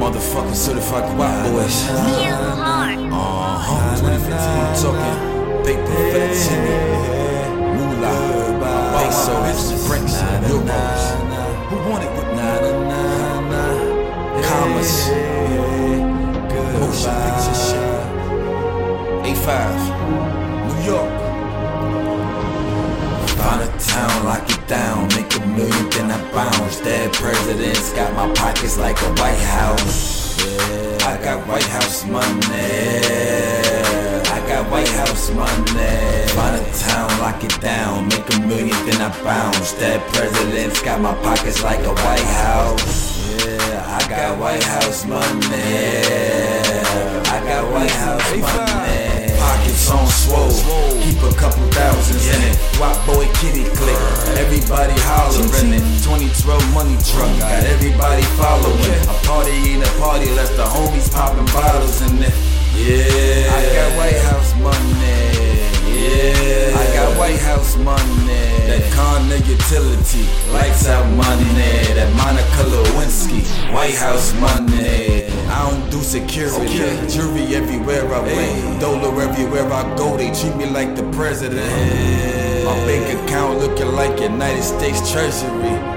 motherfucking certified guap boys. You. Uh huh. 2015, I'm talking paper, fettuccine, moolah, pesos, francs, euros. Who want it with commas, motion picture shit. A5, New York. Find a town, lock it down, make a million, then I bounce. Dead presidents got my pockets like a White House. Yeah, I got White House money. I got White House money. Find a town, lock it down, make a million, then I bounce. Dead presidents got my pockets like a White House. Yeah, I got White House money. I got White House money. Pockets on swole, keep a couple thousands in it. Wop boy kitty click, everybody hollering it. 2012 money truck, got everybody following. A party ain't a party, left the homies popping bottles in it. Yeah, I got White House money. Yeah, I got White House money. That Connor utility, lights out money. That Monica Lewinsky, White House money. Security, jury everywhere I went, dollar everywhere I go. They treat me like the president. My bank account looking like United States Treasury.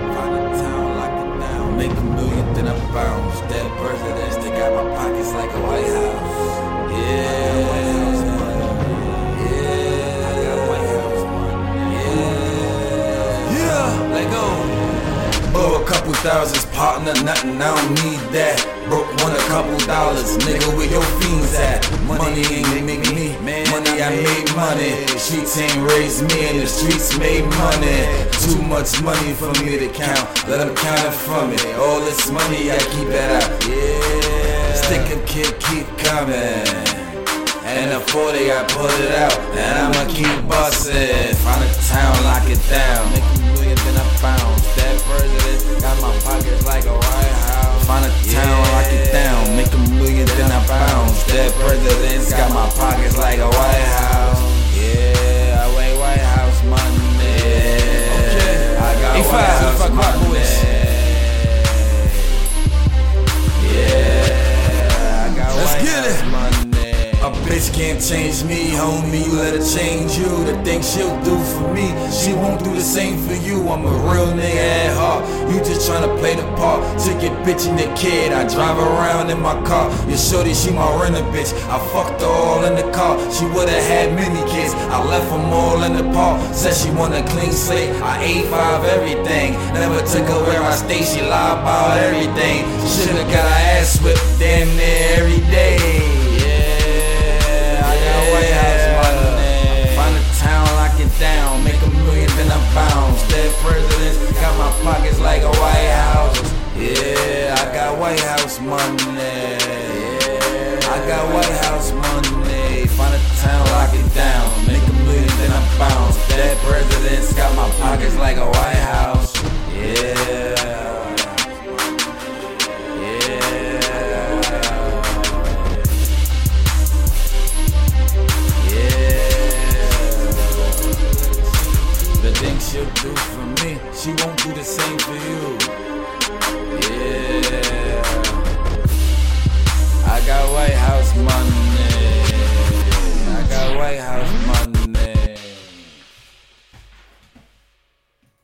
Couple thousands, partner, nothing, I don't need that. Broke one a couple dollars, nigga, where your fiends at? Money ain't make me, money I made money. Streets ain't raised me, and the streets made money. Too much money for me to count, let them count it for me. All this money, I keep it out. Yeah, stick 'em, kid, keep coming. And the 40, I put it out, and I'ma keep bustin'. Find a town, lock it down. Make a million, then I bounce. Bitch can't change me, homie. You let her change you. The things she'll do for me, she won't do the same for you. I'm a real nigga at heart. You just tryna play the part. Took your bitch and the kid. I drive around in my car. Your shorty, she my renter bitch. I fucked her all in the car. She would've had many kids. I left them all in the park. Said she want a clean slate. I ate five everything. Never took her where I stay. She lied about everything. Should've got her ass whipped damn near every day. My pockets like a White House. Yeah, I got White House money. Yeah, I got White House money. Find a town, lock it down, make a million, then I bounce. Dead presidents got my pockets like a White House. She won't do the same for you.